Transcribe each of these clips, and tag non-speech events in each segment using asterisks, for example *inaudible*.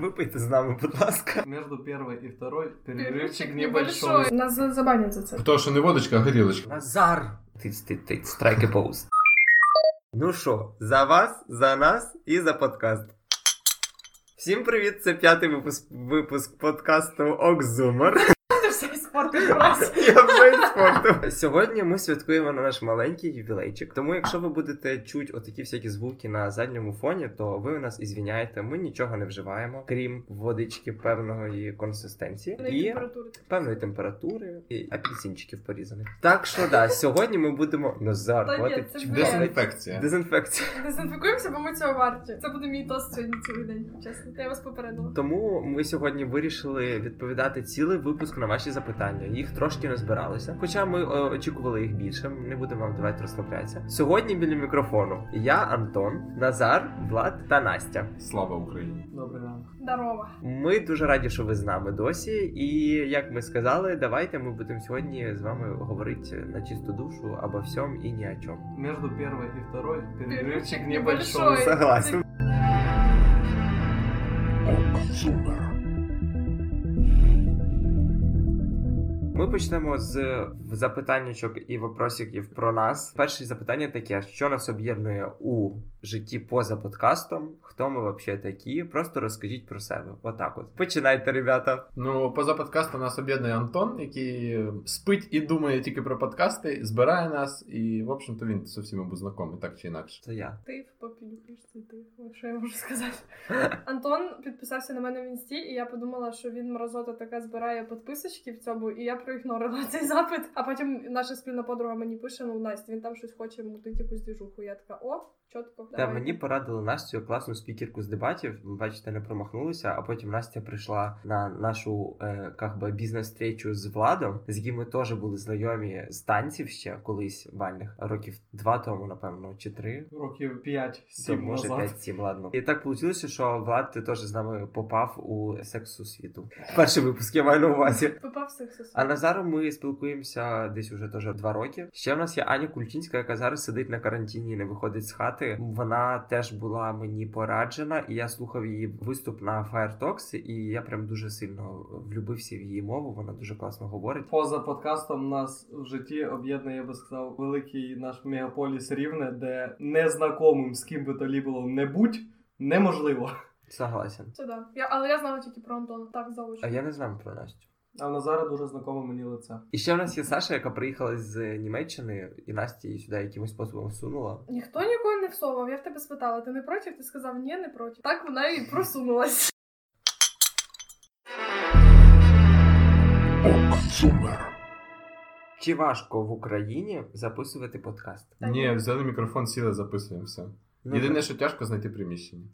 Випийте з нами, будь ласка. Между первой и второй перерывчик Перерывчик небольшой. небольшой. Нас за- забанят за це. То, що не водочка, а горілочка. Назар! Ти ти ти страйки поуст. Ну що, за вас, за нас і за подкаст. Всім привіт! Це п'ятий випуск, випуск подкасту Окзумор. Раз. *laughs* Я вже із спорту. Сьогодні ми святкуємо на наш маленький ювілейчик. Тому, якщо ви будете чути отакі всякі звуки на задньому фоні, то ви у нас ізвіняєте. Ми нічого не вживаємо, крім водички певної консистенції і температури. певної температури і апельсинчиків порізаних. Так що да, сьогодні ми будемо Назар, Та ні, це ж чбурати. Дезінфекція. Дезінфекція. Дезінфікуємося, бо ми цього варті. Це буде мій тост сьогодні цілий день. Чесно, я вас попередила. Тому ми сьогодні вирішили відповідати цілий випуск на ваші запитання. Їх трошки не збиралося. Хоча ми о, очікували їх більше. Не будемо вам давати розслаблятися. Сьогодні біля мікрофону я Антон, Назар, Влад та Настя. Слава Україні. Добрий ранок. Здорово. Ми дуже раді, що ви з нами досі. І як ми сказали, давайте ми будемо сьогодні з вами говорити на чисту душу обо всьому і ні о чому. Между первой и второй перерывчик небольшой. небольшой. Согласен. Ми почнемо з запитаннячок і вопросиків про нас. Перше запитання таке: що нас об'єднує у житті поза подкастом? Хто ми взагалі такі? Просто розкажіть про себе. Отак от. Починайте, ребята. Ну, поза подкастом нас об'єднує Антон, який спить і думає тільки про подкасти, збирає нас, і, в общем-то, він зі всіма був знайомий, так чи інакше. Це я. Ти в це ти. Що я можу сказати? *laughs* Антон підписався на мене в інсті, і я подумала, що він мразота така збирає підписочки в цьому, і я проігнорила *laughs* цей запит. А потім наша спільна подруга мені пише: ну Настя, він там щось хоче мутить якусь двіжуху. Я така, о, чітко. Та давайте». мені порадили Настю класну спікерку з дебатів. Ви бачите, не промахнулися. А потім Настя прийшла на нашу е, как би, бізнес-стрічу з Владом, з яким ми теж були знайомі з танців ще колись бальних років два тому, напевно, чи три. Років 5-7 То, може. 5-7, ладно. І так вийшло, що Влад ти теж з нами попав у сексу світу. Перший випуск я маю на увазі. Попав в сексус. А на зараз ми спілкуємося десь уже теж два роки. Ще в нас є Аня Кульчинська, яка зараз сидить на карантині і не виходить з хати. Вона теж була мені пораджена, і я слухав її виступ на Fire і я прям дуже сильно влюбився в її мову. Вона дуже класно говорить. Поза подкастом нас в житті об'єднує, я би сказав, великий наш мегаполіс Рівне, де незнакомим з ким би то лі було не будь неможливо. Согласен. Це да. Я, але я знала тільки про Антона. Так заочно. А я не знав про Настю. А в Назара дуже знакоме мені лице. І ще в нас є Саша, яка приїхала з Німеччини, і Настя її сюди якимось способом всунула. Ніхто нікого не всовував. Я в тебе спитала, ти не проти? Ти сказав ні, не проти. Так вона і просунулась. Чи важко в Україні записувати подкаст? Ні, взяли мікрофон, сіли, записуємо все. Ну, Єдине, що тяжко знайти приміщення.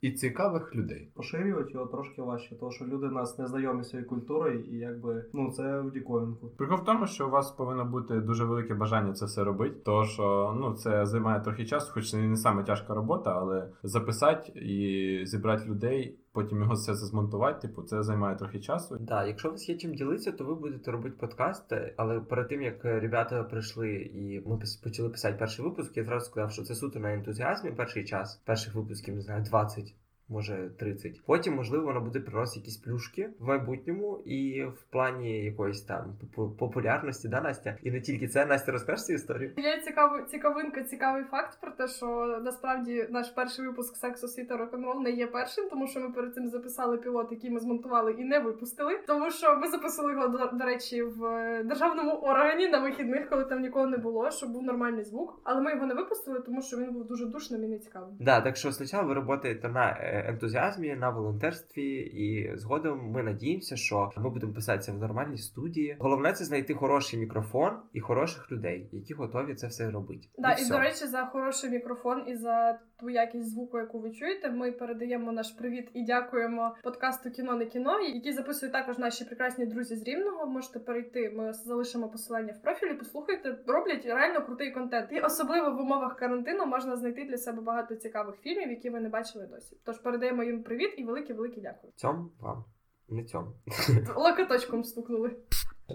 І цікавих людей. Поширювати його трошки важче, тому що люди нас не знайомі з цією культурою, і якби ну це в діковинку. Прикол в тому, що у вас повинно бути дуже велике бажання це все робити, То що ну це займає трохи часу, хоч це не саме тяжка робота, але записати і зібрати людей, потім його все це змонтувати, типу, це займає трохи часу. Да, якщо у вас є чим ділитися, то ви будете робити подкасти. Але перед тим як ребята прийшли і ми почали писати перший випуск, я зразу сказав, що це суто на ентузіазмі перший час. Перших випусків не знаю, 20. Може 30. Потім, можливо, воно буде приносити якісь плюшки в майбутньому і в плані якоїсь там попу- популярності, да, Настя? І не тільки це, Настя, розкажеш цю історію? Є цікавий, цікавинка, цікавий факт про те, що насправді наш перший випуск сексу світа рок-н-рол не є першим, тому що ми перед цим записали пілот, який ми змонтували і не випустили. Тому що ми записали його до, до речі в е, державному органі на вихідних, коли там нікого не було, щоб був нормальний звук. Але ми його не випустили, тому що він був дуже душним і нецікавим. Да, так що спочатку ви працюєте на е, ентузіазмі, на волонтерстві, і згодом ми надіємося, що ми будемо писатися в нормальній студії. Головне це знайти хороший мікрофон і хороших людей, які готові це все робити. Да, і, все. до речі, за хороший мікрофон і за ту якість звуку, яку ви чуєте, ми передаємо наш привіт і дякуємо подкасту Кіно не кіно, який записують також наші прекрасні друзі з Рівного. Можете перейти. Ми залишимо посилання в профілі. Послухайте, роблять реально крутий контент. І особливо в умовах карантину можна знайти для себе багато цікавих фільмів, які ви не бачили досі. Тож передаємо їм привіт і велике велике дякую. Цьом вам. Не цьом. *laughs* Локоточком стукнули.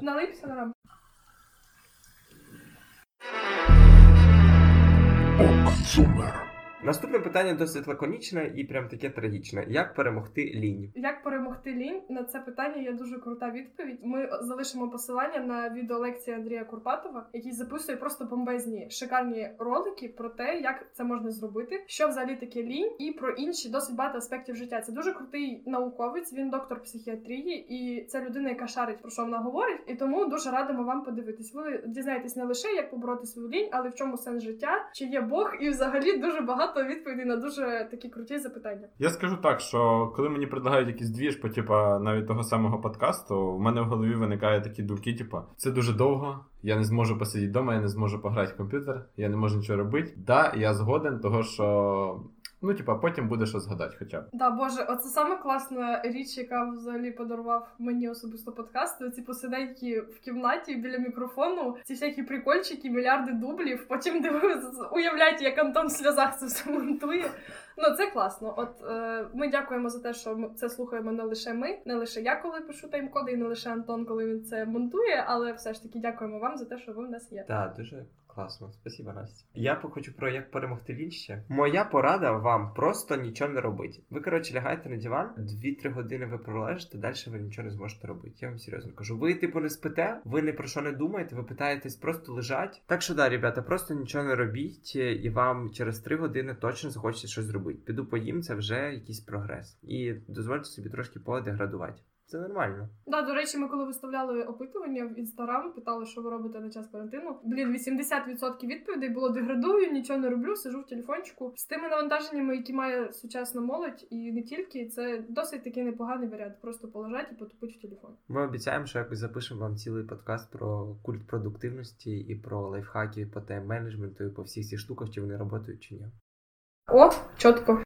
Налийся на рамку. Наступне питання досить лаконічне і прям таке трагічне. Як перемогти лінь? Як перемогти лінь? На це питання є дуже крута відповідь. Ми залишимо посилання на відеолекції Андрія Курпатова, який записує просто бомбезні шикарні ролики про те, як це можна зробити, що взагалі таке лінь, і про інші досить багато аспектів життя. Це дуже крутий науковець. Він доктор психіатрії, і це людина, яка шарить про що вона говорить. І тому дуже радимо вам подивитись. Ви дізнаєтесь не лише як побороти свою лінь, але в чому сенс життя, чи є Бог, і взагалі дуже багато відповідей на дуже такі круті запитання. Я скажу так, що коли мені предлагають якийсь двіж по типа навіть того самого подкасту, в мене в голові виникає такі думки, типа, це дуже довго, я не зможу посидіти вдома, я не зможу пограти в комп'ютер, я не можу нічого робити. Да, я згоден, того що. Ну, типа, потім буде що згадати хоча б. Да, боже, оце саме класна річ, яка взагалі подарував мені особисто подкаст. Ці посиденьки в кімнаті біля мікрофону, ці всякі прикольчики, мільярди дублів. Потім дивитися, уявляйте, як Антон в сльозах це все монтує. Ну це класно. От е, ми дякуємо за те, що ми це слухаємо не лише ми, не лише я, коли пишу тайм-коди, і не лише Антон, коли він це монтує, але все ж таки дякуємо вам за те, що ви в нас є. Так, дуже класно. Спасибо, Настя. Я хочу про як перемогти лінь ще. Моя порада вам просто нічого не робити. Ви, коротше, лягаєте на диван, 2-3 години ви пролежите, далі ви нічого не зможете робити. Я вам серйозно кажу. Ви, типу, не спите, ви не про що не думаєте, ви питаєтесь просто лежать. Так що да, ребята, просто нічого не робіть, і вам через 3 години точно захочеться щось зробити. Піду поїм, це вже якийсь прогрес. І дозвольте собі трошки подеградувати. Це нормально. Да, до речі, ми коли виставляли опитування в інстаграм, питали, що ви робите на час карантину. Блін, 80% відповідей було деградую, нічого не роблю, сижу в телефончику з тими навантаженнями, які має сучасна молодь, і не тільки це досить такий непоганий варіант. Просто полежати і потупити в телефон. Ми обіцяємо, що якось запишемо вам цілий подкаст про культ продуктивності і про лайфхаки по тайм-менеджменту і по всіх цих штуках, чи вони працюють чи ні. О, чітко.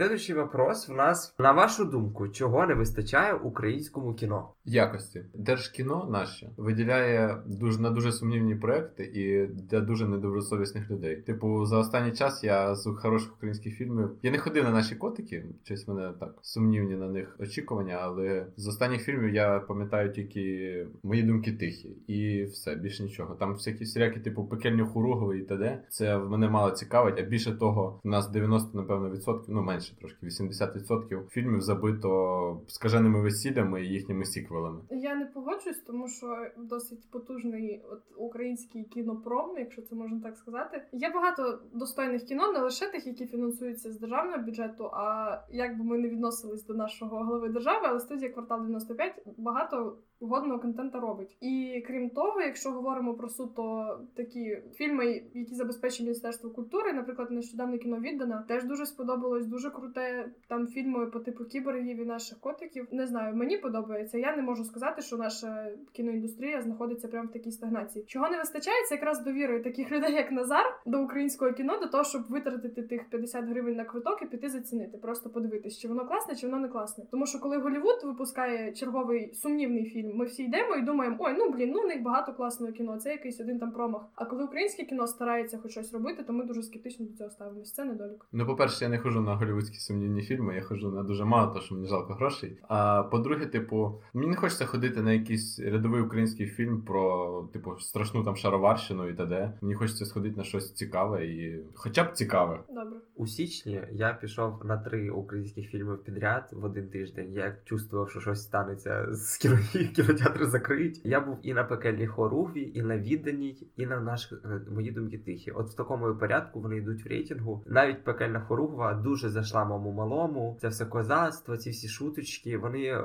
Следующий вопрос в нас на вашу думку, чого не вистачає українському кіно? Якості держкіно наше виділяє дуже на дуже сумнівні проекти і для дуже недобросовісних людей. Типу, за останній час я з хороших українських фільмів я не ходив на наші котики, щось мене так сумнівні на них очікування, але з останніх фільмів я пам'ятаю тільки мої думки тихі, і все більше нічого. Там всякі серіаки, типу пекельні хуругови і т.д. Це в мене мало цікавить. А більше того, у нас 90, напевно, відсотків, ну менше трошки 80% фільмів забито скаженими весіллями і їхніми сіквелами. Я не погоджуюсь, тому що досить потужний от український кінопром, якщо це можна так сказати. Є багато достойних кіно, не лише тих, які фінансуються з державного бюджету. А як би ми не відносились до нашого голови держави, але студія квартал 95 багато годного контенту робить. І крім того, якщо говоримо про суто такі фільми, які забезпечені Міністерство культури, наприклад, нещодавно кіно віддана, теж дуже сподобалось, дуже круте. Там фільми по типу кіборгів і наших котиків. Не знаю, мені подобається. Я не можу сказати, що наша кіноіндустрія знаходиться прямо в такій стагнації. Чого не вистачає, це якраз довіри таких людей, як Назар, до українського кіно, до того, щоб витратити тих 50 гривень на квиток і піти зацінити, просто подивитись, чи воно класне, чи воно не класне. Тому що коли Голівуд випускає черговий сумнівний фільм, ми всі йдемо і думаємо, ой, ну блін, ну у них багато класного кіно, це якийсь один там промах. А коли українське кіно старається хоч щось робити, то ми дуже скептично до цього ставимося. Це недолік. Ну, по-перше, я не ходжу на голівудські сумнівні фільми, я ходжу на дуже мало, тому що мені жалко грошей. А по-друге, типу, мені не хочеться ходити на якийсь рядовий український фільм про, типу, страшну там шароварщину і т.д. Мені хочеться сходити на щось цікаве і. Хоча б цікаве. Добре. У січні я пішов на три українських фільми підряд в один тиждень. Я чувствував, що щось станеться з кіно... кінотеатри закриють. Я був і на пекельній хоругві, і на відданій, і на наш е, мої думки тихі. От в такому порядку вони йдуть в рейтингу. Навіть пекельна хоругва дуже зайшла моєму малому. Це все козацтво, ці всі шуточки. Вони е,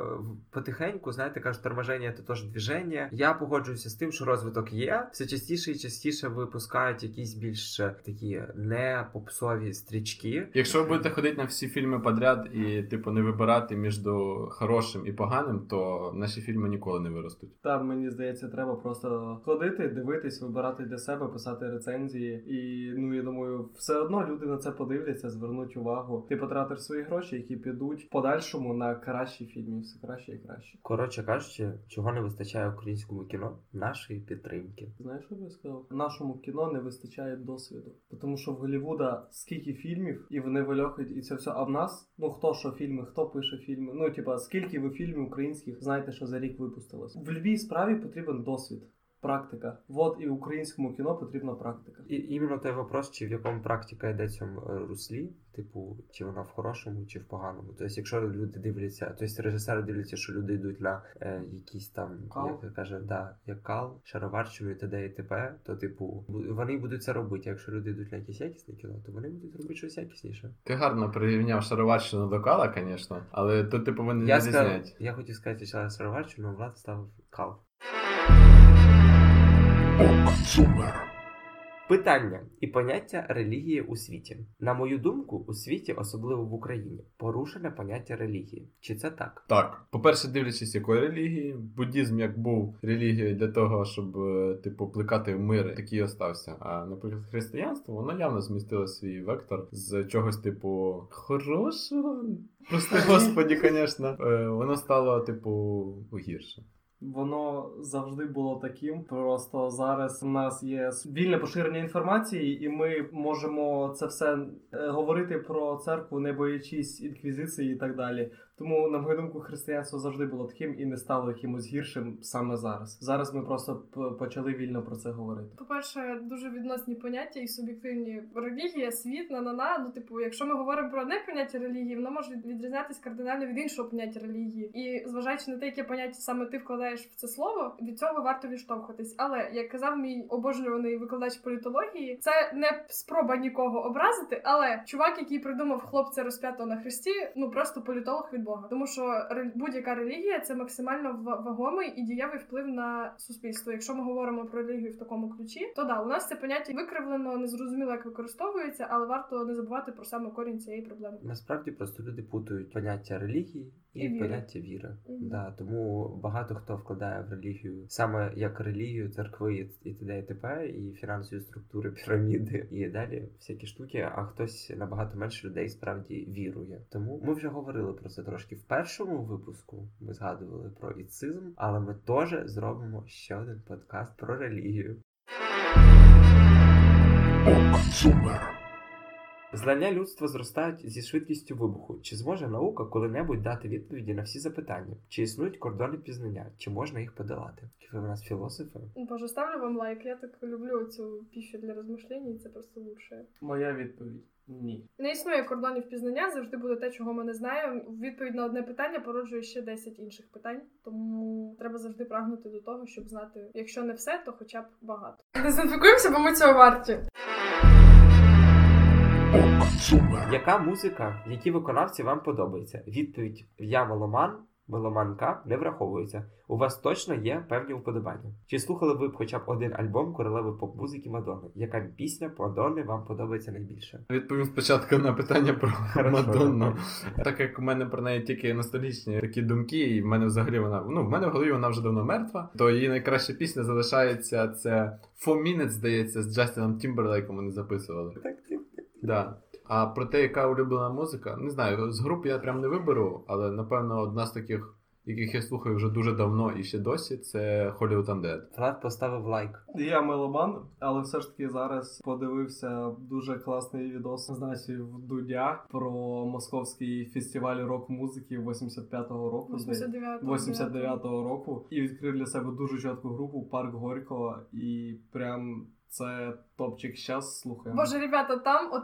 потихеньку, знаєте, кажуть, торможення це теж движення. Я погоджуюся з тим, що розвиток є. Все частіше і частіше випускають якісь більш е, такі не попсові стрічки. Якщо ви будете ходити на всі фільми подряд і, типу, не вибирати між хорошим і поганим, то наші фільми ніколи не виростуть. Там мені здається, треба просто ходити, дивитись, вибирати для себе, писати рецензії. І ну я думаю, все одно люди на це подивляться, звернуть увагу. Ти потратиш свої гроші, які підуть в подальшому на кращі фільми, все краще і краще. Коротше кажучи, чого не вистачає українському кіно? Нашої підтримки. Знаєш, що я сказав? Нашому кіно не вистачає досвіду. Тому що в Голлівуда скільки фільмів, і вони вильохають, і це все. А в нас, ну хто що фільми, хто пише фільми. Ну, типа, скільки ви фільмів українських знаєте, що за рік випустилось? В любій справі потрібен досвід. Практика. Вот і українському кіно потрібна практика. І іменно той вопрос, чи в якому практика йде цьому е, руслі, типу, чи вона в хорошому, чи в поганому. Тобто, якщо люди дивляться, тобто режисери дивляться, що люди йдуть на е, якісь там, Кал? як каже, да, як кал, шароварщину і т.д. і т.п., то типу вони будуть це робити. А якщо люди йдуть на якісь якісне кіно, то вони будуть робити щось якісніше. Ти гарно прирівняв шароварщину до кала, звісно, але тут ти повинен Я відрізняти. сказав, я хотів сказати що шароварщину, Влад ставив кал. Питання і поняття релігії у світі. На мою думку, у світі, особливо в Україні, порушене поняття релігії. Чи це так? Так, по-перше, дивлячись, якої релігії, буддізм як був релігією для того, щоб е, типу плекати мир, такий остався. А наприклад, християнство воно явно змістило свій вектор з чогось, типу, хорошого. Прости *laughs* господі, звісно. Е, Воно стало, типу, гірше. Воно завжди було таким. Просто зараз у нас є вільне поширення інформації, і ми можемо це все е, говорити про церкву, не боячись інквізиції і так далі. Тому, на мою думку, християнство завжди було таким і не стало якимось гіршим саме зараз. Зараз ми просто почали вільно про це говорити. По-перше, дуже відносні поняття і суб'єктивні релігія, світ, на-на-на. Ну, типу, якщо ми говоримо про одне поняття релігії, воно може відрізнятися кардинально від іншого поняття релігії. І зважаючи на те, яке поняття саме ти вкладаєш в це слово, від цього варто відштовхуватись. Але як казав мій обожнюваний викладач політології, це не спроба нікого образити, але чувак, який придумав хлопця розп'ятого на хресті, ну просто політолог від Бога. Тому що будь-яка релігія це максимально вагомий і дієвий вплив на суспільство. Якщо ми говоримо про релігію в такому ключі, то да, у нас це поняття викривлено, незрозуміло, як використовується, але варто не забувати про саме корінь цієї проблеми. Насправді просто люди путають поняття релігії і, І поняття віри. Мгм. Да, тому багато хто вкладає в релігію саме як релігію, церкви і- т.д. і т.п., і фінансові структури, *laughs* піраміди і далі всякі штуки, а хтось набагато менше людей справді вірує. Тому ми вже говорили про це трошки в першому випуску. Ми згадували про іцизм, але ми теж зробимо ще один подкаст про релігію. Знання людства зростають зі швидкістю вибуху. Чи зможе наука коли-небудь дати відповіді на всі запитання? Чи існують кордони пізнання? Чи можна їх подолати? Чи ви в нас філософи? Боже, ставлю вам лайк. Я так люблю цю піщу для розмишлень, і це просто лучше. Моя відповідь ні. Не існує кордонів пізнання, завжди буде те, чого ми не знаємо. Відповідь на одне питання породжує ще 10 інших питань. Тому треба завжди прагнути до того, щоб знати, якщо не все, то хоча б багато. Дезінфікуємося, бо ми цього варті. Яка музика, які виконавці вам подобається? Відповідь Я меломан, меломанка не враховується. У вас точно є певні вподобання. Чи слухали ви б хоча б один альбом королеви поп-музики Мадонни? Яка пісня Мадонни вам подобається найбільше? Відповім спочатку на питання про Хорошо. Мадонну. Так як у мене про неї тільки ностальгічні такі думки, і в мене взагалі вона ну в мене в голові вона вже давно мертва, то її найкраща пісня залишається це Four Minutes, здається, з Джастіном Тімберлейком вони записували. Так, Да. А про те, яка улюблена музика, не знаю, з груп я прям не виберу, але напевно одна з таких, яких я слухаю вже дуже давно і ще досі, це Hollywood Undead. Влад поставив лайк. Я меломан, але все ж таки зараз подивився дуже класний відос з Насію Дудя про московський фестиваль рок-музики 85-го року. здається. 89 89-го року і відкрив для себе дуже чітку групу Парк Горького, і прям це топчик щас слухаємо. Боже, ребята, там от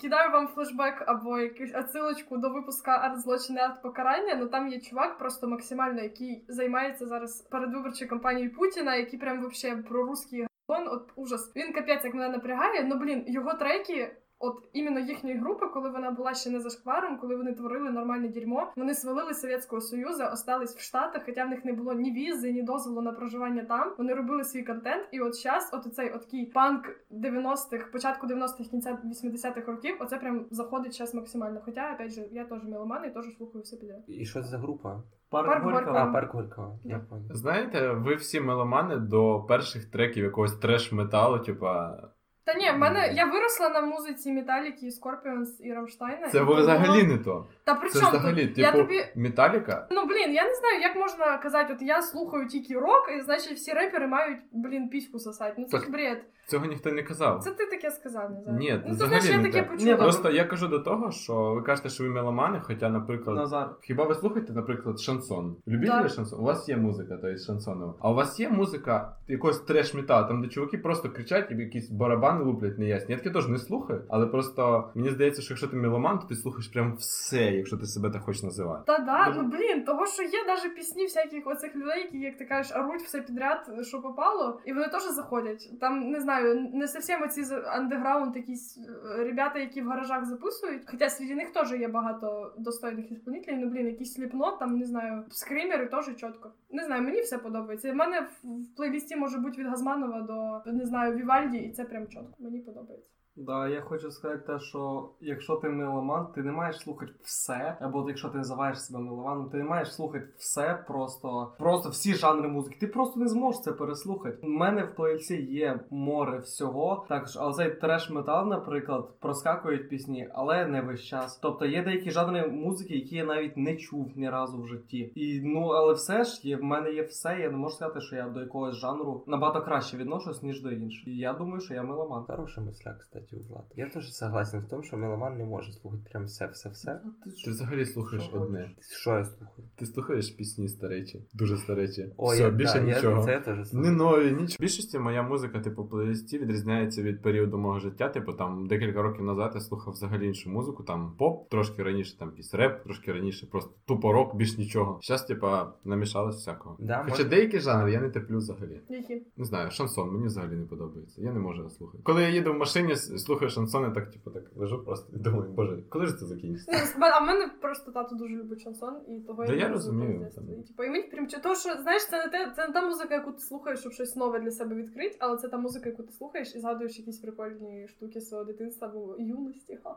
кидаю вам флешбек або якусь отсилочку до випуска арт злочини арт покарання. Ну там є чувак, просто максимально, який займається зараз передвиборчою кампанією Путіна, який прям вообще про русський гон, от ужас. Він капець як мене напрягає. Ну блін, його треки. От іменно їхньої групи, коли вона була ще не за шкваром, коли вони творили нормальне дерьмо, вони свалили Совєтського Союзу, остались в Штатах, хоча в них не було ні візи, ні дозволу на проживання там. Вони робили свій контент, і от час, от цей от такий панк 90-х, початку 90-х, кінця 80-х років, оце прям заходить час максимально. Хоча, опять же, я теж меломан і теж слухаю все підряд. І що це за група? Парк, Парк Горького. А, парк Горького. Я понял. Знаєте, ви всі меломани до перших треків якогось треш-металу, типа Та ні, в мене я виросла на музиці Металіки, Scorpions і Рамштайна. Це і взагалі було... не то. Та при Це чому взагалі, тут? Я типу, тобі Металіка. Ну блін, я не знаю, як можна казати, от я слухаю тільки рок, і значить всі репери мають, блін, піську сосати. Ну це Так. ж бред. Цього ніхто не казав. Це ти таке сказав, не знаю. Ні, ну взагалі знаєш, я не таке так. почула. Ні, Просто я кажу до того, що ви кажете, що ви меломани, хоча, наприклад, Назар. хіба ви слухаєте, наприклад, шансон? Любите ви шансон? У вас є музика, то є шансонова. А у вас є музика якогось треш метал там де чуваки просто кричать і якісь барабани луплять неясні. Я таке теж не слухаю, але просто мені здається, що якщо ти меломан, то ти слухаєш прям все, якщо ти себе так хочеш називати. Та да, ну блін, того що є навіть пісні всяких оцих людей, які, як ти кажеш, оруть все підряд, що попало, і вони теж заходять. Там не знаю, не зовсім оці андеграунд, якісь е, ребята, які в гаражах записують. Хоча серед них теж є багато достойних ісполнителів. Ну блін, якісь Slipknot, там не знаю, скримери теж чітко. Не знаю, мені все подобається. У мене в плейлісті може бути від Газманова до не знаю Вівальді, і це прям чітко. Мені подобається. Да, я хочу сказати те, що якщо ти меломан, ти не маєш слухати все, або якщо ти називаєш себе меломаном, ти не маєш слухати все, просто просто всі жанри музики. Ти просто не зможеш це переслухати. У мене в плейлісті є море всього, також, але цей треш метал, наприклад, проскакують пісні, але не весь час. Тобто є деякі жанри музики, які я навіть не чув ні разу в житті. І ну, але все ж є, в мене є все. Я не можу сказати, що я до якогось жанру набагато краще відношусь, ніж до інших. І я думаю, що я меломан. Хороша мысля, кстати, у Влада. Я тоже согласен в том, что меломан не може слухати прям все-все-все. Ти взагалі слухаєш Що одне. Що я слухаю? Ти слухаєш пісні старечі, дуже старечі. Ой, Все, я, більше да, нічого. Я, це я теж Не нові, нічого. В більшості моя музика, типу, плейлисті відрізняється від періоду мого життя. Типу, там декілька років назад я слухав взагалі іншу музику, там поп, трошки раніше там якийсь реп, трошки раніше просто тупо рок, більш нічого. Зараз, типа, намішалось всякого. Да, Хоча може- деякі жанри я не терплю взагалі. Які? Не знаю, шансон мені взагалі не подобається. Я не можу його слухати. Коли я їду в машині, слухаю шансон, я так, типу, так лежу просто і думаю, боже, коли ж це закінчиться? Ну, А в мене просто тато дуже любить шансон, і того Да я не розумію. І, типу, і мені прям чи- того, що знаєш, це не те, це не та музика, яку ти слухаєш, щоб щось нове для себе відкрити, але це та музика, яку ти слухаєш і згадуєш якісь прикольні штуки свого дитинства або юності. Ха.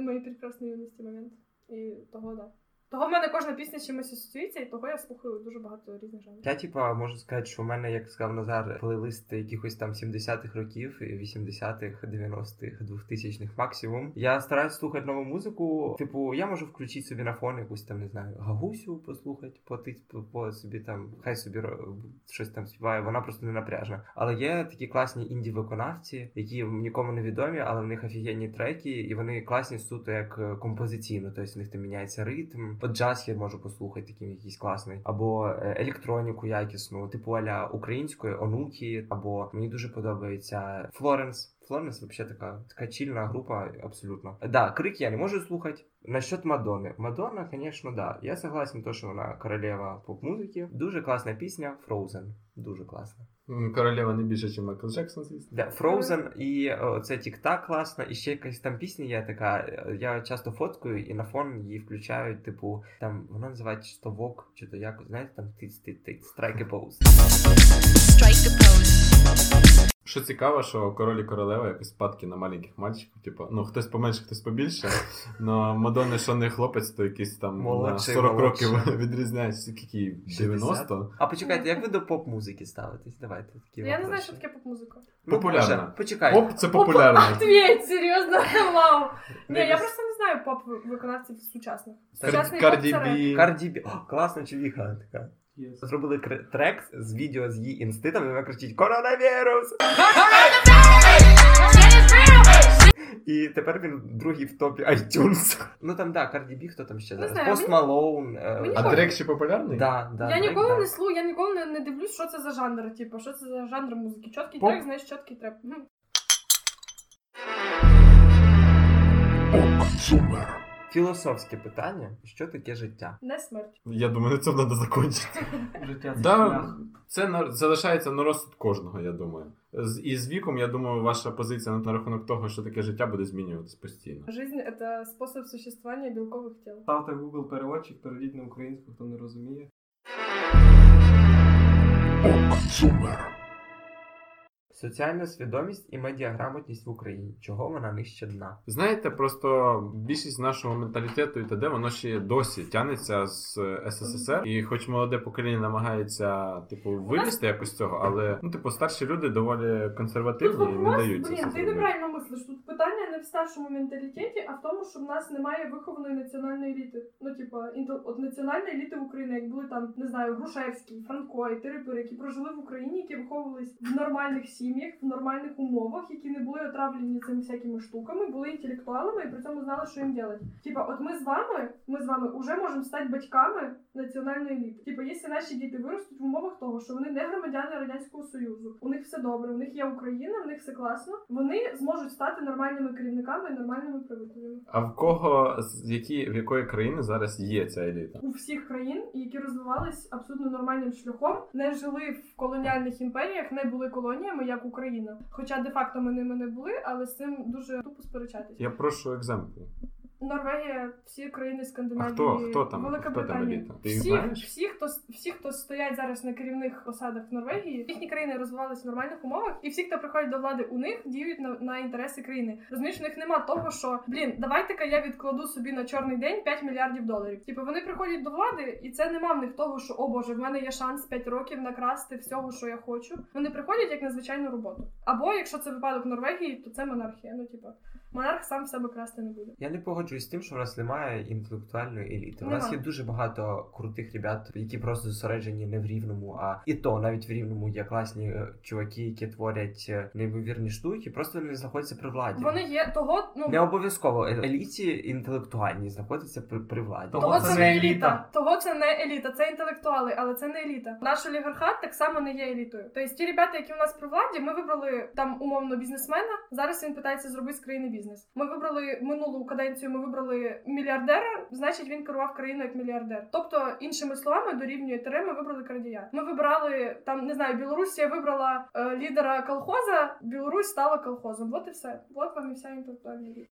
Мої прекрасні юності момент. І того, да. Того в мене кожна пісня чимось асоціюється, і того я слухаю дуже багато різних жанрів. Я, типа, можу сказати, що у мене, як сказав Назар, плейлист якихось там 70-х років, і 80-х, 90-х, 2000-х максимум. Я стараюсь слухати нову музику. Типу, я можу включити собі на фон якусь там, не знаю, гагусю послухати, платить по, по собі там, хай собі щось там співає, вона просто не напряжна. Але є такі класні інді-виконавці, які нікому не відомі, але в них офігенні треки, і вони класні суто як е, композиційно. Тобто в них там міняється ритм. От джаз я можу послухати, такий якийсь класний, або е, електроніку якісну, типу аля української онуки, або мені дуже подобається Флоренс. Флоренс вообще така, така чільна група, абсолютно. Да, крик я не можу слухати. Насчет Мадонни. Мадонна, конечно, да. Я согласен, то, що вона королева поп-музики. Дуже класна пісня Frozen. Дуже класна. Королева не більше, ніж Майкл Джексон, звісно. Да, Frozen і е, це тік-так класно, і ще якась там пісня є така. е, Я часто фоткаю і на фон її включають, типу, там вона називається чи то вок, чи то якось, знаєте, там тиць тиць тиць страйк поуз. Strike a pose. Що цікаво, що король і королева якось спадки на маленьких мальчиків. Типу, ну хтось поменше, хтось побільше. Но Мадонна, що не хлопець, то якийсь там на 40 молодший. років *laughs* відрізняється. Скільки їй? 90? А почекайте, як ви до поп-музики ставитесь? Давайте такі Ну, я не знаю, що таке поп-музика. Ну, Популярна. Почекайте. Поп це популярно. Ответь, серйозно, *laughs* вау. Ні, я просто не знаю поп-виконавців сучасних. Кар- Сучасний Карді поп. Бі. Карді Бі. О, класна чувіха така. Є. Зробили кр- трек з відео з її інститом, і вона кричить Коронавірус! І тепер він другий в топі iTunes. Ну там да, Карді Бі, хто там ще зараз? знаю, мені- Малоун. мені А. Дрек ще популярний? Да, да, Я Дрейк, ніколи да. не слу, я ніколи не, не дивлюсь, що це за жанр, типу, що це за жанр музики. Чіткий Поп. трек, знаєш, чіткий трек. Мгм. Філософське питання: що таке життя? Не смерть. Я думаю, на цьому треба закінчити. Життя це Да, це на, залишається на розсуд кожного, я думаю. З, і з віком, я думаю, ваша позиція на, рахунок того, що таке життя буде змінюватись постійно. Жизнь — это способ существования белковых тел. Ставте Google переводчик, перейдіть на українську, хто не розуміє. Соціальна свідомість і медіаграмотність в Україні. Чого вона нижче дна? Знаєте, просто більшість нашого менталітету і т.д. воно ще досі тягнеться з СССР, і хоч молоде покоління намагається типу вилізти якось з цього, але ну типу старші люди доволі консервативні і не дають блін, ти неправильно мислиш. Тут питання не в старшому менталітеті, а в тому, що в нас немає вихованої національної еліти. Ну, типа, от національної еліти в Україні, як були там, не знаю, Грушевський, Франко і Терепир, які прожили в Україні, які виховувались в нормальних сім'ях, в нормальних умовах, які не були отравлені цими всякими штуками, були інтелектуалами і при цьому знали, що їм робити. Типа, от ми з вами, ми з вами вже можемо стати батьками національної еліти. Типа, якщо наші діти виростуть в умовах того, що вони не громадяни радянського союзу, у них все добре, у них є Україна, у них все класно. Вони зможуть стати нормальними керівниками і нормальними правителями А в кого з які в якої країни зараз є ця еліта? у всіх країн, які розвивались абсолютно нормальним шляхом, не жили в колоніальних імперіях, не були колоніями, як Україна. Хоча де-факто ми ними не були, але з цим дуже тупо сперечатися. Я прошу екземпл. Норвегія, всі країни А Скандинавії, хто хто там? Велика Хто Британія. еліта? Ти Всі, всі, хто всі, хто стоять зараз на керівних посадах в Норвегії, їхні країни розвивалися в нормальних умовах, і всі, хто приходять до влади у них, діють на, на інтереси країни. Розумієш, в них нема того, що блін, давайте-ка я відкладу собі на чорний день 5 мільярдів доларів. Типу вони приходять до влади, і це нема в них того, що о боже, в мене є шанс 5 років накрасти всього, що я хочу. Вони приходять як на звичайну роботу. Або якщо це випадок Норвегії, то це монархія. Ну типу, монарх сам в себе красти не буде. Я не погоджуюсь з тим, що в нас немає інтелектуальної еліти. У нас є дуже багато крутих ребят, які просто зосереджені не в рівному, а і то навіть в рівному є класні е, чуваки, які творять е, неймовірні штуки, просто вони знаходяться при владі. Вони є того, ну Не обов'язково е- еліті інтелектуальні знаходяться при, при владі. Того Того це це не не еліта. еліта. Того це не еліта, це інтелектуали, але це не еліта. Наш олігархат так само не є елітою. Тобто ті ребята, які у нас при владі, ми вибрали там умовно бізнесмена. Зараз він питається зробити з країни бізнес. Ми вибрали минулу каденцію. Ми вибрали мільярдера. Значить, він керував країною як мільярдер. Тобто, іншими словами, дорівнює тире, ми вибрали крадія. Ми вибрали там, не знаю, Білорусія вибрала е, лідера колхоза. Білорусь стала колхозом. Вот і все. Вот вам і вся інтелектуальна еліта.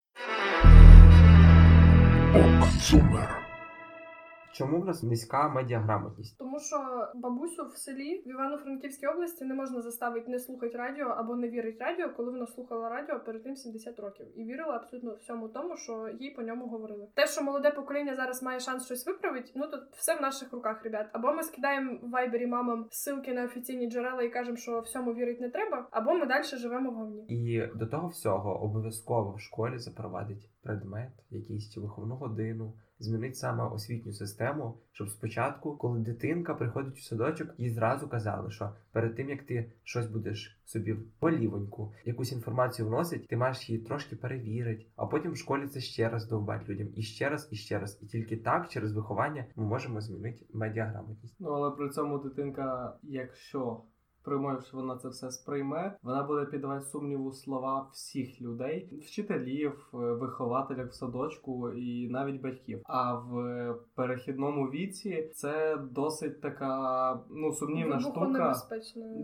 Чому в нас низька медіаграмотність? Тому що бабусю в селі в Івано-Франківській області не можна заставити не слухати радіо або не вірити радіо, коли вона слухала радіо перед тим 70 років і вірила абсолютно всьому тому, що їй по ньому говорили. Те, що молоде покоління зараз має шанс щось виправити, ну то все в наших руках, ребят. Або ми скидаємо в вайбері мамам ссылки на офіційні джерела і кажемо, що всьому вірити не треба, або ми далі живемо в говні. І до того всього обов'язково в школі запровадить предмет, якийсь виховну годину, змінить саме освітню систему, щоб спочатку, коли дитинка приходить у садочок, їй зразу казали, що перед тим як ти щось будеш собі полівоньку, якусь інформацію вносить, ти маєш її трошки перевірити, а потім в школі це ще раз довбать людям, і ще раз, і ще раз. І тільки так, через виховання, ми можемо змінити медіаграмотність. Ну але при цьому дитинка, якщо приймає, що вона це все сприйме, вона буде піддавати сумніву слова всіх людей, вчителів, е, вихователів в садочку і навіть батьків. А в перехідному віці це досить така ну сумнівна штука.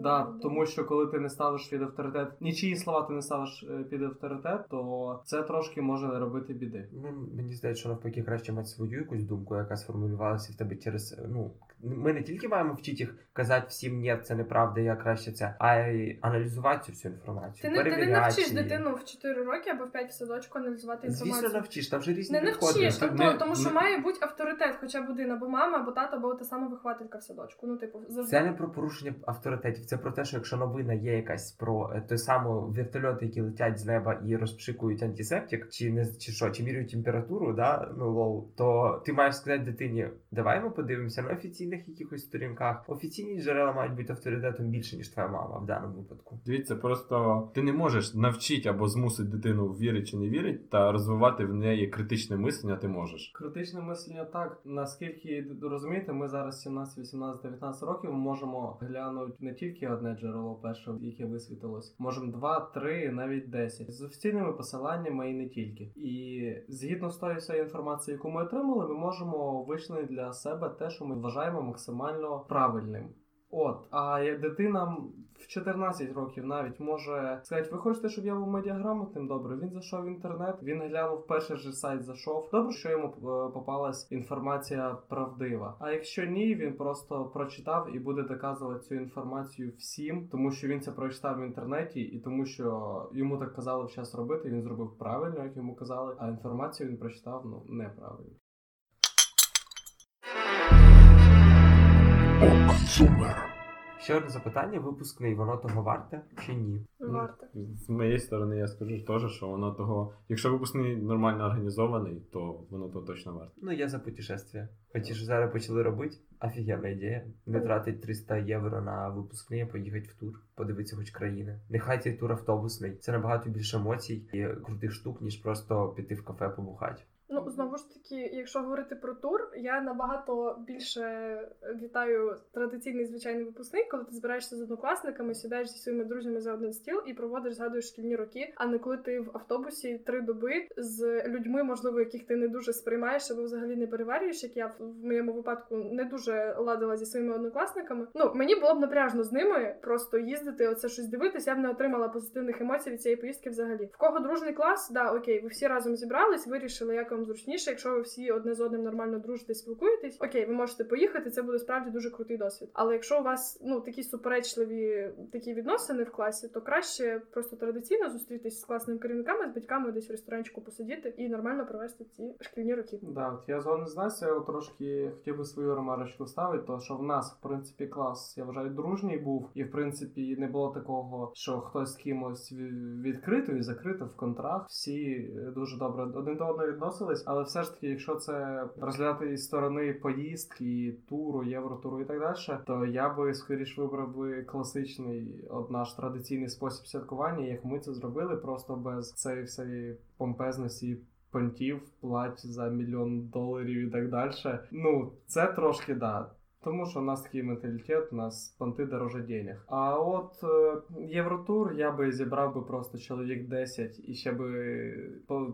Да, тому що коли ти не ставиш під авторитет, нічиї слова ти не ставиш е, під авторитет, то це трошки може робити біди. Ну, мені здається, що навпаки краще мати свою якусь думку, яка сформулювалася в тебе через. Ну, ми не тільки маємо вчити їх казати всім ні, це неправда, я краще це, а й аналізувати цю всю інформацію. Ти не, ти не навчиш її. дитину в 4 роки або в 5 в садочку аналізувати інформацію. Звісно, навчиш, там вже різні Не підходи. навчиш, тобто, не- тому що не- має бути авторитет, хоча б один, або мама, або тато, або та сама вихователька в садочку. Ну, типу, завжди. Це не про порушення авторитетів, це про те, що якщо новина є якась про е, той самий вертольоти, які летять з неба і розпшикують антисептик, чи не чи що, чи міряють температуру, да, ну лол, то ти маєш сказати дитині, давай ми подивимося на офіційних якихось сторінках. Офіційні джерела мають бути авторитетом більше, ніж твоя мама в даному випадку. Дивіться, просто ти не можеш навчити або змусити дитину вірити чи не вірити, та розвивати в неї критичне мислення ти можеш. Критичне мислення так. Наскільки розумієте, ми зараз 17, 18, 19 років можемо глянути не тільки одне джерело перше, яке висвітилось, можемо два, три, навіть 10. з офіційними посиланнями і не тільки. І згідно з тої всієї інформації, яку ми отримали, ми можемо вичленити для себе те, що ми вважаємо максимально правильним. От, а дитина в 14 років навіть може сказати, ви хочете, щоб я був медіаграмотним? Добре, він зайшов в інтернет, він глянув перший же сайт, зайшов. Добре, що йому е, попалась інформація правдива. А якщо ні, він просто прочитав і буде доказувати цю інформацію всім, тому що він це прочитав в інтернеті, і тому що йому так казали в час робити. Він зробив правильно, як йому казали, а інформацію він прочитав ну неправильно. Ще одне запитання: випускний, воно того варте чи ні? Варто. З моєї сторони я скажу теж, що воно того. Якщо випускний нормально організований, то воно то точно варто. Ну, я за путешествия. Оті ж зараз почали робити. Офігенна ідея. Не тратить 300 євро на випускний, а поїхати в тур, подивитися хоч країни. Нехай цей тур автобусний. Це набагато більше емоцій і крутих штук, ніж просто піти в кафе побухати. Ну, знову ж таки, якщо говорити про тур, я набагато більше вітаю традиційний звичайний випускний, коли ти збираєшся з однокласниками, сідаєш зі своїми друзями за один стіл і проводиш, згадуєш шкільні роки, а не коли ти в автобусі три доби з людьми, можливо, яких ти не дуже сприймаєш або взагалі не переварюєш, як я в моєму випадку не дуже ладила зі своїми однокласниками. Ну мені було б напряжно з ними просто їздити, оце щось дивитися. Я б не отримала позитивних емоцій від цієї поїздки взагалі. В кого дружний клас, да, окей, ви всі разом зібрались, вирішили, як вам зручніше. Якщо ви всі одне з одним нормально дружите, спілкуєтесь, окей, ви можете поїхати. Це буде справді дуже крутий досвід. Але якщо у вас ну такі суперечливі такі відносини в класі, то краще просто традиційно зустрітись з класними керівниками, з батьками, десь в ресторанчику посидіти і нормально провести ці шкільні роки. Да, от я з Настю, я трошки хотів би свою ремарочку ставити, то що в нас, в принципі, клас, я вважаю, дружній був, і в принципі не було такого, що хтось з кимось ві- відкрито і закрито в контракт. Всі е, дуже добре один до одного відносились, але все ж таки, якщо це розглядати із сторони поїздки, туру, євротуру і так далі, то я би скоріш вибрав би класичний, от наш традиційний спосіб святкування, як ми це зробили, просто без цієї всієї помпезності понтів, плать за мільйон доларів і так далі. Ну, це трошки да. Тому що у нас такий менталітет, у нас понти дороже денег. А от е, Євротур я би зібрав би просто чоловік 10 і ще би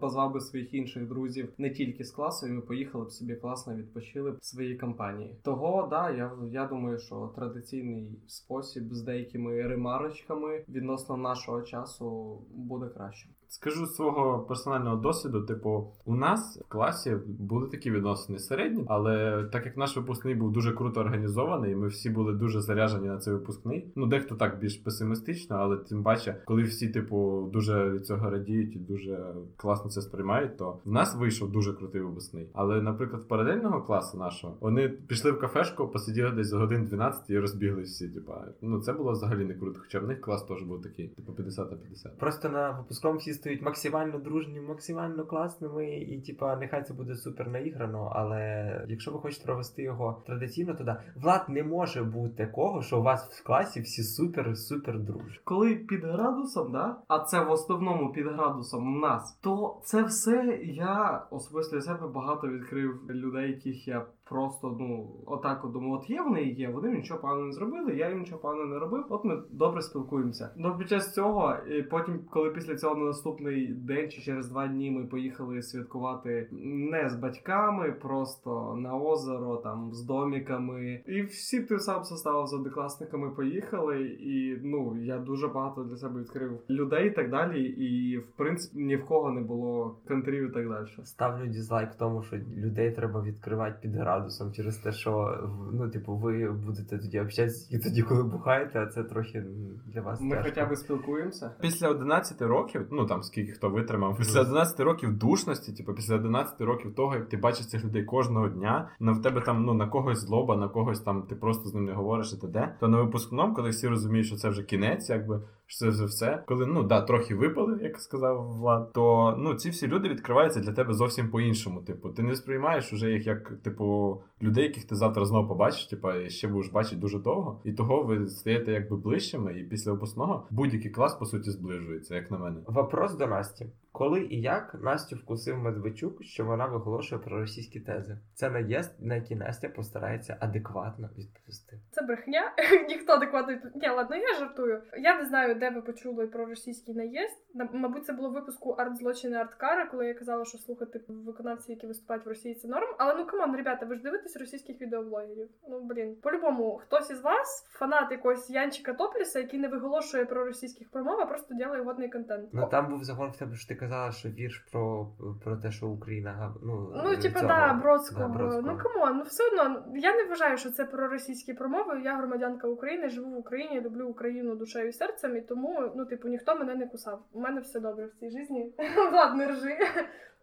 позвав би своїх інших друзів не тільки з класу, і ми поїхали б собі класно відпочили б в своїй компанії. Того, да, я, я думаю, що традиційний спосіб з деякими ремарочками відносно нашого часу буде краще. Скажу з свого персонального досвіду, типу, у нас в класі були такі відносини середні, але так як наш випускний був дуже круто організований, ми всі були дуже заряжені на цей випускний. Ну, дехто так більш песимістично, але тим паче, коли всі, типу, дуже від цього радіють і дуже класно це сприймають, то в нас вийшов дуже крутий випускний. Але, наприклад, паралельного класу нашого вони пішли в кафешку, посиділи десь за годин 12 і розбіглись всі. Типа, ну це було взагалі не круто. Хоча в них клас теж був такий, типу 50 на 50. Просто на випускному всі стають максимально дружніми, максимально класними, і типа нехай це буде супер наіграно. Але якщо ви хочете провести його традиційно, то да. Влад не може бути такого, що у вас в класі всі супер супер дружні. Коли під градусом, да, а це в основному під градусом в нас, то це все я особисто для себе багато відкрив людей, яких я просто ну отак от думаю, от є вони і є. Вони нічого поганого не зробили, я їм нічого поганого не робив. От ми добре спілкуємося. Ну під час цього, і потім, коли після цього на наступний день чи через два дні ми поїхали святкувати не з батьками, просто на озеро, там з доміками, і всі тим самим составом з однокласниками поїхали. І ну я дуже багато для себе відкрив людей і так далі. І в принципі ні в кого не було контрів і так далі. Ставлю дізлайк тому, що людей треба відкривати під градусом через те, що ну, типу, ви будете тоді общатися і тоді, коли бухаєте, а це трохи для вас. Ми тяжко. хоча б спілкуємося. Після 11 років, ну там скільки хто витримав, після 11 років душності, типу, після 11 років того, як ти бачиш цих людей кожного дня, на в тебе там ну на когось злоба, на когось там ти просто з ним не говориш і т.д., то на випускному, коли всі розуміють, що це вже кінець, якби що це все, коли ну да, трохи випали, як сказав Влад, то ну ці всі люди відкриваються для тебе зовсім по-іншому. Типу, ти не сприймаєш уже їх як типу людей, яких ти завтра знову побачиш, типу, і ще будеш бачити дуже довго, і того ви стаєте якби ближчими, і після випускного будь-який клас по суті зближується, як на мене. Вопрос до Насті. Коли і як Настю вкусив Медведчук, що вона виголошує про російські тези? Це наїзд, на який Настя постарається адекватно відповісти. Це брехня. *laughs* Ніхто адекватно відп- Ні, ладно, я жартую. Я не знаю, де ви почули про російський наїзд. Мабуть, це було в випуску арт-злочини арткара, коли я казала, що слухати виконавців, які виступають в Росії, це норм. Але ну come on, ребята, ви ж дивитесь російських відеоблогерів. Ну блін, по-любому, хтось із вас фанат якогось Янчика Топліса, який не виголошує проросійських промов, а просто ділає годний контент. Ну там був загон в тебе, що ти казала, що вірш про, про те, що Україна ну, Ну, е, типу, цього, да, Бродського. да, Бродського. Ну come on, ну все одно я не вважаю, що це проросійські промови. Я громадянка України, живу в Україні, люблю Україну душею і серцем, і тому, ну, типу, ніхто мене не кусав. У мене все добре в цій житті. *laughs* Влад, не ржи.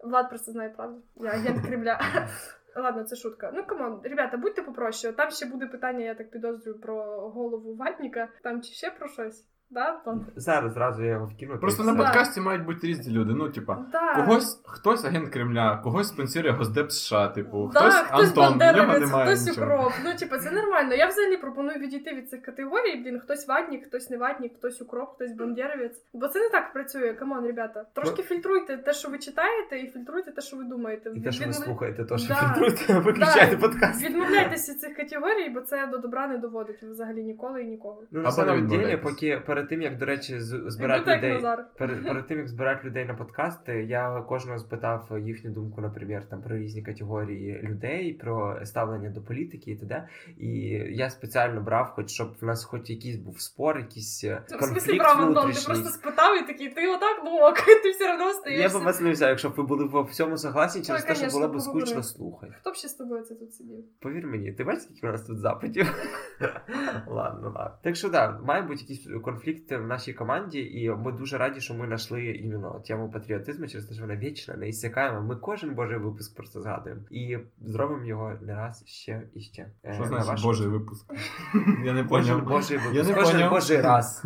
Влад просто знає правду. Я агент Кремля. *laughs* Ладно, це шутка. Ну come on, ребята, будьте попроще. Там ще буде питання, я так підозрюю, про голову ватніка, там чи ще про щось. Да? Зараз зразу я його вкину. Просто на подкасті мають бути різні люди. Ну, типа, Да. когось хтось агент Кремля, когось спонсорує Госдеп США, типу, Да, хтось хтось Антон, в нього немає хтось нічого. укроп. Ну, типу, це нормально. Я взагалі пропоную відійти від цих категорій. Блін, хтось ватнік, хтось не ватнік, хтось укроп, хтось бандеровець. Бо це не так працює. Come on, ребята. Трошки фільтруйте те, що ви читаєте, і фільтруйте те, що ви думаєте. І те, що ви слухаєте, то що Да. фільтруєте, виключайте подкаст. Відмовляйтеся від цих категорій, бо це до добра не доводить взагалі ніколи і нікого. Ну, на самом деле, поки перед тим, як, до речі, збирати людей. Перед, *laughs* перед тим, як збирати людей на подкасти, я кожного спитав їхню думку, наприклад, там про різні категорії людей, про ставлення до політики і т.д. І я спеціально брав, хоч щоб в нас хоч якийсь був спор, якийсь е, В смысле, конфлікт прав, Антон, ти просто спитав і такий, ти отак, ну ок, *laughs* ти все одно Я остаєшся. б вас не взяв, якщо б ви були во всьому согласні, через те, що було б скучно слухати. Хто б ще з тобою це тут сидів? Повір мені, ти бачиш, скільки у нас тут запитів? *laughs* ладно, ладно. Так що да, має бути якісь конфлікти в нашій команді, і ми дуже раді, що ми знайшли іменно тему патріотизму, через те, що вона вічна, не неіссякаема. Ми кожен божий випуск про це згадуємо. І зробимо його не раз ще і ще. Е, Що на значить ваш- Божий випуск? *laughs* Я не Кожен поняв. божий Я випуск. не Кожен поняв. божий раз.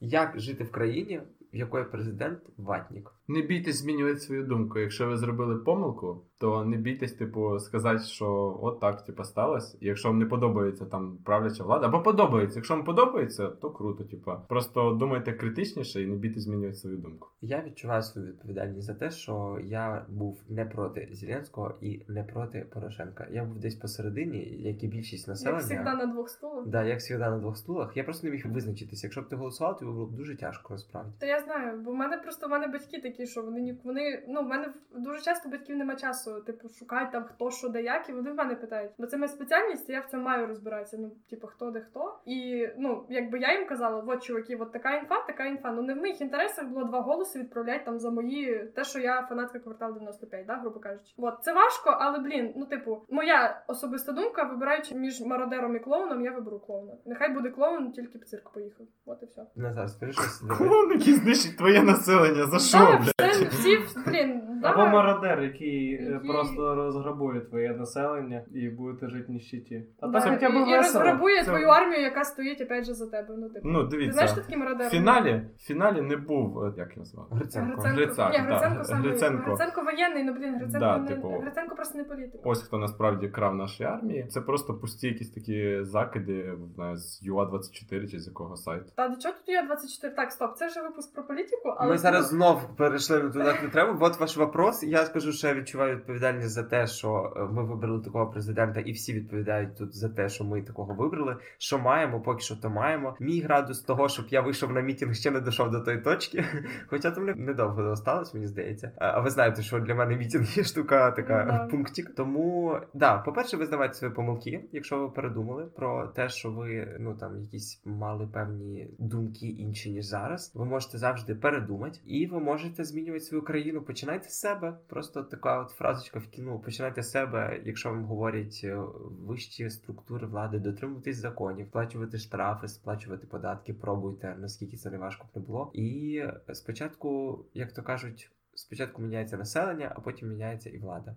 Як жити в країні, в якої президент ватнік? Не бійтесь змінювати свою думку. Якщо ви зробили помилку, то не бійтесь, типу, сказати, що от так, типу, сталося. І якщо вам не подобається там правляча влада, або подобається. Якщо вам подобається, то круто, типу. Просто думайте критичніше і не бійтесь змінювати свою думку. Я відчуваю свою відповідальність за те, що я був не проти Зеленського і не проти Порошенка. Я був десь посередині, як і більшість Як населення. завжди на двох стулах. Да, як завжди на двох стулах. Я просто не міг визначитися. Якщо б ти голосував, то було б дуже тяжко насправді. Та я знаю, бо в мене просто в мене батьки такі, що вони ні- вони ну в мене дуже часто батьків нема часу. Типу, шукай там хто що де як, і вони в мене питають. Бо це моя спеціальність, і я в цьому маю розбиратися. Ну, типу, хто де хто. І ну, якби я їм казала, от чуваки, от така інфа, така інфа. Ну не в моїх інтересах було два голоси відправляти там за мої те, що я фанатка квартал 95, да, грубо кажучи. От це важко, але блін, ну типу, моя особиста думка, вибираючи між мародером і клоуном, я виберу клоуна. Нехай буде клоун, тільки в цирк поїхав. От і все. Назар, скажи щось. Клоун, який знищить твоє населення, за що, Да, блядь? Все, всі, блін. Або мародер, який, е, Який- просто розграбує твоє населення і будете жити в нищеті. А Да, так хоча б і, і розграбує Це- твою армію, яка стоїть опять же за тебе. Ну, типу. Ну, Ти дивіться. знаєш, що такі мародери? В фіналі, в фіналі не був, е, як його звати? Гриценко. Гриценко. Грицак, Ні, Гриценко, Гриценко. Гриценко воєнний, ну блін, Гриценко, Да, не... типу- Гриценко просто не політик. Ось хто насправді крав наші армії. Це просто пусті якісь такі закиди не знаю, з UA24 чи з якого сайту. Та до чого тут є 24? Так, стоп, це вже випуск про політику, але Ми зараз знов перейшли туди, не треба. От ваш вопрос. Я скажу, що я відчуваю відповідальність за те, що е, ми вибрали такого президента, і всі відповідають тут за те, що ми такого вибрали. Що маємо, поки що то маємо. Мій градус того, щоб я вийшов на мітинг, ще не дійшов до тої точки. *laughs* Хоча там недовго осталось, мені здається. А ви знаєте, що для мене мітинг є штука, така да. *laughs* пунктик. Тому да, по-перше, визнавайте свої помилки, якщо ви передумали про те, що ви ну там якісь мали певні думки інші ніж зараз. Ви можете завжди передумати, і ви можете змінювати свою країну. Починайте з себе. Просто така от фразочка в кіно. Починайте з себе, якщо вам говорять е, вищі структури влади, дотримуватись законів, сплачувати штрафи, сплачувати податки. Пробуйте, наскільки це не важко б не було. І спочатку, як то кажуть. Спочатку міняється населення, а потім міняється і влада.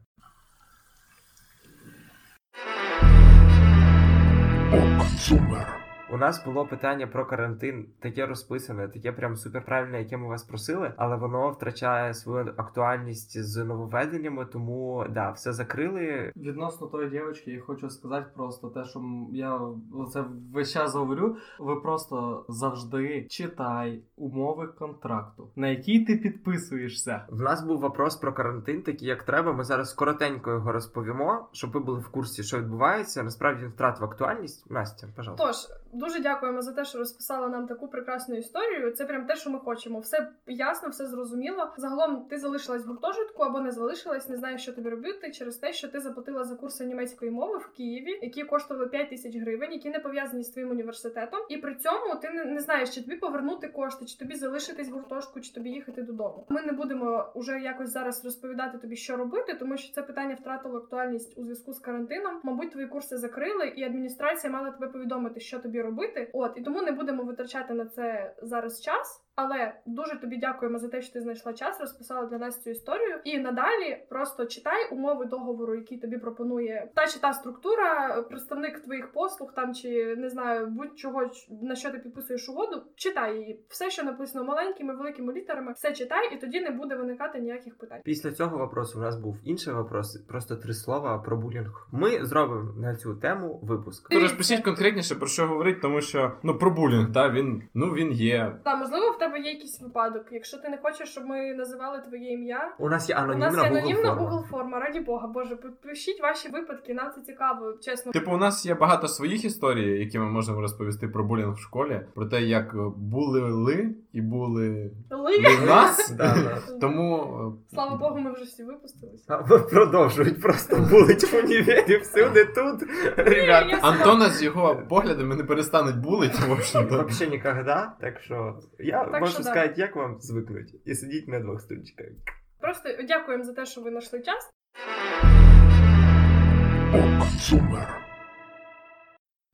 У нас було питання про карантин, таке розписане, таке прям суперправильне, яке ми вас просили, але воно втрачає свою актуальність з нововведеннями, тому да, все закрили. Відносно тої дівчинки, я хочу сказати просто те, що м- я це весь час говорю. Ви просто завжди читай умови контракту, на який ти підписуєшся. В нас був вопрос про карантин, такий як треба. Ми зараз коротенько його розповімо, щоб ви були в курсі, що відбувається. Насправді він втратив актуальність. Настя, пожалуйста. Тож дуже дякуємо за те, що розписала нам таку прекрасну історію. Це прям те, що ми хочемо. Все ясно, все зрозуміло. Загалом ти залишилась в гуртожитку або не залишилась, не знаєш, що тобі робити через те, що ти заплатила за курси німецької мови в Києві, які коштували 5 тисяч гривень, які не пов'язані з твоїм університетом. І при цьому ти не, не знаєш, чи тобі повернути кошти, чи тобі залишитись в гуртожитку, чи тобі їхати додому. Ми не будемо уже якось зараз розповідати тобі, що робити, тому що це питання втратило актуальність у зв'язку з карантином. Мабуть, твої курси закрили, і адміністрація мала тебе повідомити, що тобі робити. От і тому не будемо витрачати на це зараз час. Але дуже тобі дякуємо за те, що ти знайшла час, розписала для нас цю історію. І надалі просто читай умови договору, який тобі пропонує та чи та структура, представник твоїх послуг там чи не знаю будь-чого на що ти підписуєш угоду. Читай її. Все, що написано маленькими, великими літерами, все читай, і тоді не буде виникати ніяких питань. Після цього вопросу у нас був інший вопрос, просто три слова про булінг. Ми зробимо на цю тему випуск. Ти- Тож пишіть конкретніше про що говорить, тому що ну про булінг, та він ну він є. Та можливо, в тебе є якийсь випадок. Якщо ти не хочеш, щоб ми називали твоє ім'я. У нас є У анонімна нас є анонімна форма. Google форма, раді Бога, Боже, пишіть ваші випадки, нам це цікаво, чесно. Типу, у нас є багато своїх історій, які ми можемо розповісти про булінг в школі, про те, як і були Ли. в нас. *laughs* Да, да. Тому е, Слава Богу, ми вже всі випустилися. А, Продовжують просто булить в універі всюди тут. Ребята. Антона з його поглядами не перестануть в общем-то. Вообще ніколи, так що я Так можу що да. як вам звикнуть і сидіть на двох стульчиках. Просто дякуємо за те, що ви знайшли час.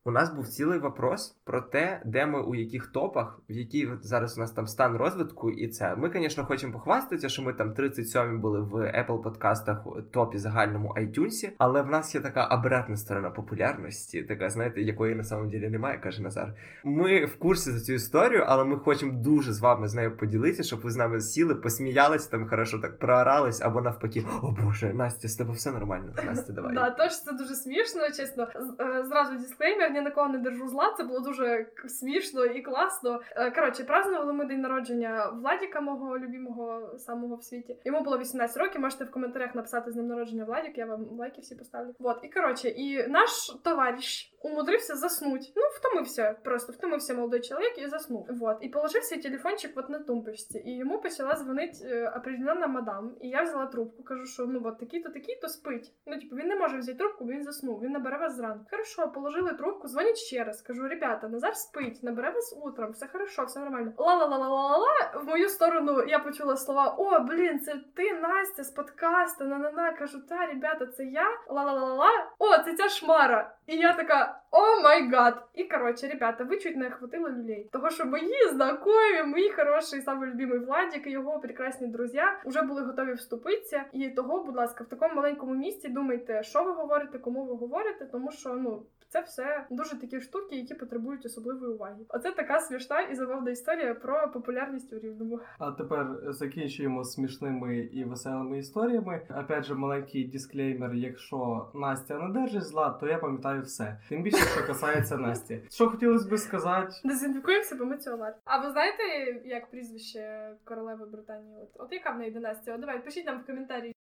У нас був цілий вопрос про те, де ми у яких топах, в який зараз у нас там стан розвитку, і це. Ми, звісно, хочемо похвастатися, що ми там 37 були в Apple подкастах топі загальному iTunes, але в нас є така обратна сторона популярності, така, знаєте, якої на самом ділі немає, каже Назар. Ми в курсі за цю історію, але ми хочемо дуже з вами з нею поділитися, щоб ви з нами сіли, посміялись там хорошо, так проорались, або навпаки, о Боже, Настя, з тебе все нормально. Настя, давай. Да, тож це дуже смішно, чесно. Е, Зразу дисклеймер, ні на кого не держу зла. Це було дуже смішно і класно. Е, Коротше, празднували ми день народження Владіка, мого любимого самого в світі. Йому було 18 років. Можете в коментарях написати з ним народження Владік. Я вам лайки всі поставлю. Вот і коротше, і наш товариш умудрився заснуть. Ну, втомився, просто втомився молодий чоловік і заснув. Вот. І положив свій телефончик от на тумбочці. І йому почала дзвонити е, определенна мадам. І я взяла трубку, кажу, що ну от такий-то, такий-то спить. Ну, типу, він не може взяти трубку, він заснув. Він набере вас зранку. Хорошо, положили трубку, дзвонять ще раз. Кажу, ребята, Назар спить, набере вас утром, все хорошо, все нормально. Ла-ла-ла-ла-ла-ла. В мою сторону я почула слова: О, блін, це ти, Настя, з подкасту, на-на-на. Кажу, та, ребята, це я. Ла-ла-ла-ла. О, це ця шмара. І я така, oh my god. І коротше, ребята, ви чуть не охватили люлей. Того, що мої знайомі, мої хороший, самий любимий Владик і його прекрасні друзі вже були готові вступитися. І того, будь ласка, в такому маленькому місті думайте, що ви говорите, кому ви говорите, тому що ну. Це все дуже такі штуки, які потребують особливої уваги. Оце така смішна і забавна історія про популярність у Рівному. А тепер закінчуємо смішними і веселими історіями. Опять же, маленький дисклеймер: якщо Настя не держить зла, то я пам'ятаю все. Тим більше, що касається Насті. Що хотілося би сказати? Дезінфікуємося, бо ми цього варті. А ви знаєте, як прізвище королеви Британії? От, от яка в неї династія? Давай, пишіть нам в коментарі.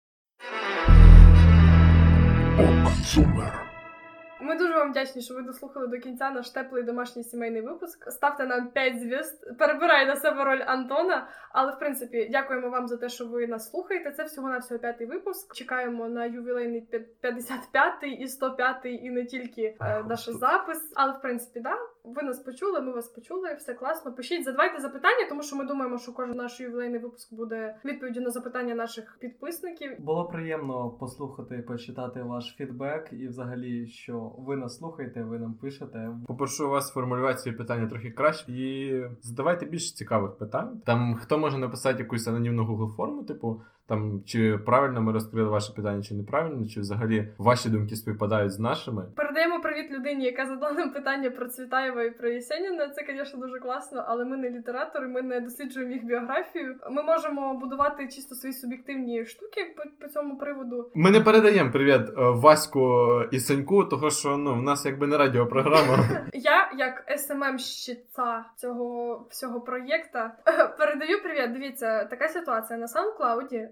Ми дуже вам вдячні, що ви дослухали до кінця наш теплий домашній сімейний випуск. Ставте нам 5 зв'язд, перебирай на себе роль Антона. Але в принципі, дякуємо вам за те, що ви нас слухаєте. Це всього на всього п'ятий випуск. Чекаємо на ювілейний 55-й і 105-й, і не тільки е, наш запис. Але в принципі, да, ви нас почули, ми вас почули, все класно. Пишіть, задавайте запитання, тому що ми думаємо, що кожен наш ювілейний випуск буде відповіддю на запитання наших підписників. Було приємно послухати, почитати ваш фідбек і взагалі, що ви нас слухаєте, ви нам пишете. Попрошу вас формулювати свої питання трохи краще і задавайте більше цікавих питань. Там хто може написати якусь анонімну Google форму, типу. Там чи правильно ми розкрили ваше питання, чи неправильно, чи взагалі ваші думки співпадають з нашими. Передаємо привіт людині, яка задала нам питання про Цвітаєва і про Єсеніна. Це, звісно, дуже класно, але ми не літератори, ми не досліджуємо їх біографію. Ми можемо будувати чисто свої суб'єктивні штуки по, по цьому приводу. Ми не передаємо привіт е, Ваську і Соньку, того що ну в нас якби не радіопрограма. *laughs* Я, як СММ-щиця цього всього проєкта, *laughs* передаю привіт. Дивіться, така ситуація на SoundCloud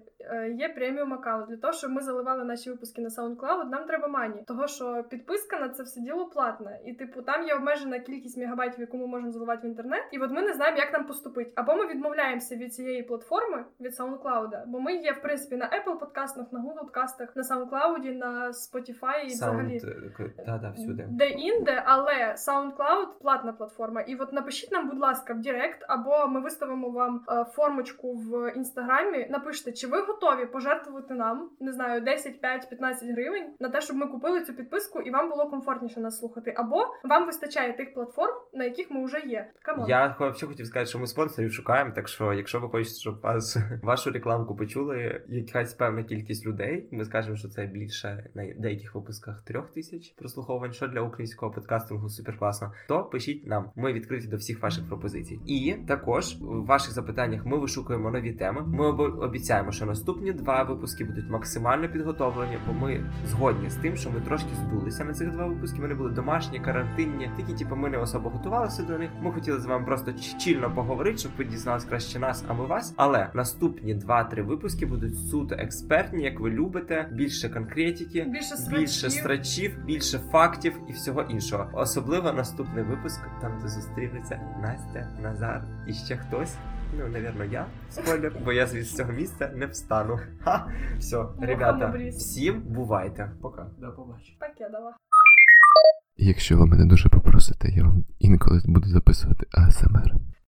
є преміум аккаунт. Для того, щоб ми заливали наші випуски на SoundCloud, нам треба money. Того, що підписка на це все діло платна. І типу там є обмежена кількість мегабайтів, яку ми можемо заливати в інтернет. І от ми не знаємо, як нам поступити. Або ми відмовляємося від цієї платформи, від SoundCloud, бо ми є в принципі на Apple подкастах, на Google подкастах, на SoundCloud, на Spotify і взагалі. Саунд, та, да, всюди. Де інде, але SoundCloud платна платформа. І от напишіть нам, будь ласка, в Директ, або ми виставимо вам е, формочку в інстаграмі. Напишіть, чи ви готові пожертвувати нам не знаю 10, 5, 15 гривень на те, щоб ми купили цю підписку і вам було комфортніше нас слухати. Або вам вистачає тих платформ, на яких ми вже є. Come on. Я хо- хотів сказати, що ми спонсорів шукаємо, так що якщо ви хочете, щоб вас *laughs* вашу рекламку почули якась певна кількість людей, ми скажемо, що це більше на деяких випусках трьох тисяч прослуховувань, що для українського подкастингу супер класно. То пишіть нам, ми відкриті до всіх ваших пропозицій. І також в ваших запитаннях ми вишукуємо нові теми. Ми обіцяємо, що наступні два випуски будуть максимально підготовлені, бо ми згодні з тим, що ми трошки здулися на цих два випуски. Вони були домашні, карантинні, такі, типу, ми не особо готувалися до них. Ми хотіли з вами просто чільно поговорити, щоб ви дізналися краще нас, а ми вас. Але наступні два-три випуски будуть суто експертні, як ви любите, більше конкретики, Більше більше страчів. страчів, більше фактів і всього іншого. Особливо наступний випуск, там де зустрінеться Настя, Назар і ще хтось. Ну, навірно, я спойлер, бо я з цього місця не встану. Ха! Все, ребята, всім бувайте. Пока. До побачення. Покедова. Якщо ви мене дуже попросите, я вам інколи буду записувати АСМР.